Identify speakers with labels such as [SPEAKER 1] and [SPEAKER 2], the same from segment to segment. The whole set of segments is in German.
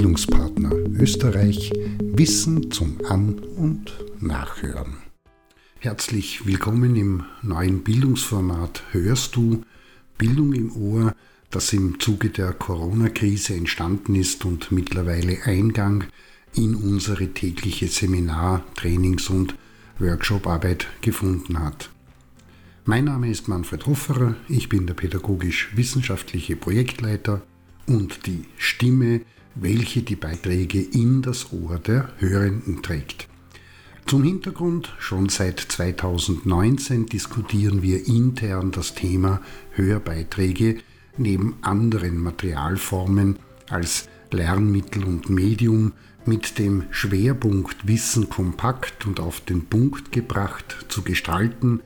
[SPEAKER 1] Bildungspartner Österreich Wissen zum An- und Nachhören. Herzlich willkommen im neuen Bildungsformat Hörst du Bildung im Ohr, das im Zuge der Corona-Krise entstanden ist und mittlerweile Eingang in unsere tägliche Seminar-, Trainings- und Workshoparbeit gefunden hat. Mein Name ist Manfred Hofferer, ich bin der pädagogisch-wissenschaftliche Projektleiter und die Stimme, welche die Beiträge in das Ohr der Hörenden trägt. Zum Hintergrund, schon seit 2019 diskutieren wir intern das Thema Hörbeiträge neben anderen Materialformen als Lernmittel und Medium mit dem Schwerpunkt Wissen kompakt und auf den Punkt gebracht zu gestalten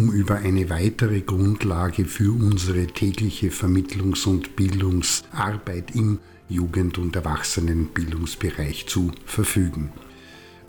[SPEAKER 1] um über eine weitere Grundlage für unsere tägliche Vermittlungs- und Bildungsarbeit im Jugend- und Erwachsenenbildungsbereich zu verfügen.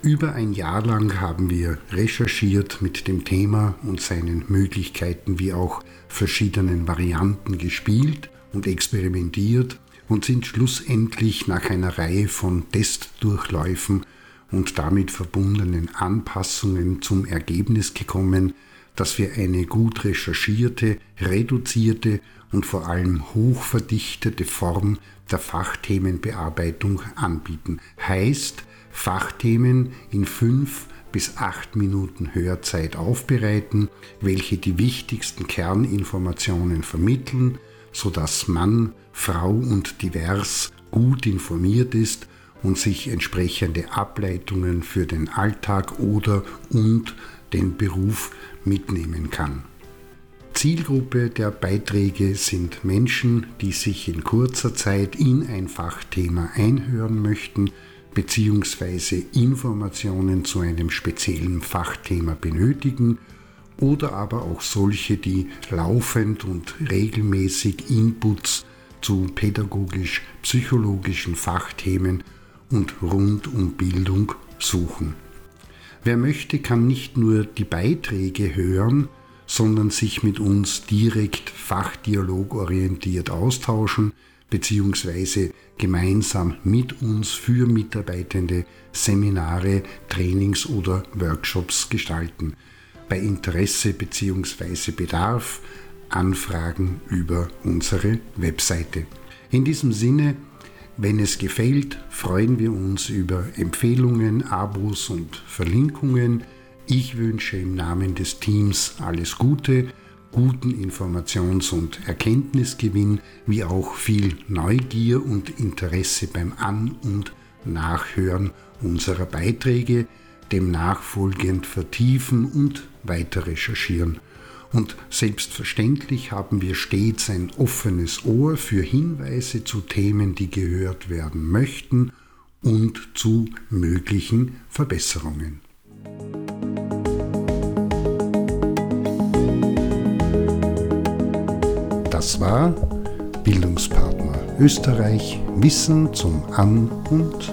[SPEAKER 1] Über ein Jahr lang haben wir recherchiert mit dem Thema und seinen Möglichkeiten wie auch verschiedenen Varianten gespielt und experimentiert und sind schlussendlich nach einer Reihe von Testdurchläufen und damit verbundenen Anpassungen zum Ergebnis gekommen, dass wir eine gut recherchierte, reduzierte und vor allem hochverdichtete Form der Fachthemenbearbeitung anbieten. Heißt, Fachthemen in fünf bis acht Minuten Hörzeit aufbereiten, welche die wichtigsten Kerninformationen vermitteln, sodass Mann, Frau und divers gut informiert ist und sich entsprechende Ableitungen für den Alltag oder und den Beruf mitnehmen kann. Zielgruppe der Beiträge sind Menschen, die sich in kurzer Zeit in ein Fachthema einhören möchten bzw. Informationen zu einem speziellen Fachthema benötigen oder aber auch solche, die laufend und regelmäßig Inputs zu pädagogisch-psychologischen Fachthemen und rund um Bildung suchen. Wer möchte, kann nicht nur die Beiträge hören, sondern sich mit uns direkt fachdialogorientiert austauschen bzw. gemeinsam mit uns für Mitarbeitende Seminare, Trainings oder Workshops gestalten. Bei Interesse bzw. Bedarf Anfragen über unsere Webseite. In diesem Sinne wenn es gefällt, freuen wir uns über Empfehlungen, Abos und Verlinkungen. Ich wünsche im Namen des Teams alles Gute, guten Informations- und Erkenntnisgewinn, wie auch viel Neugier und Interesse beim An- und Nachhören unserer Beiträge, dem nachfolgend vertiefen und weiter recherchieren. Und selbstverständlich haben wir stets ein offenes Ohr für Hinweise zu Themen, die gehört werden möchten und zu möglichen Verbesserungen. Das war Bildungspartner Österreich Wissen zum An- und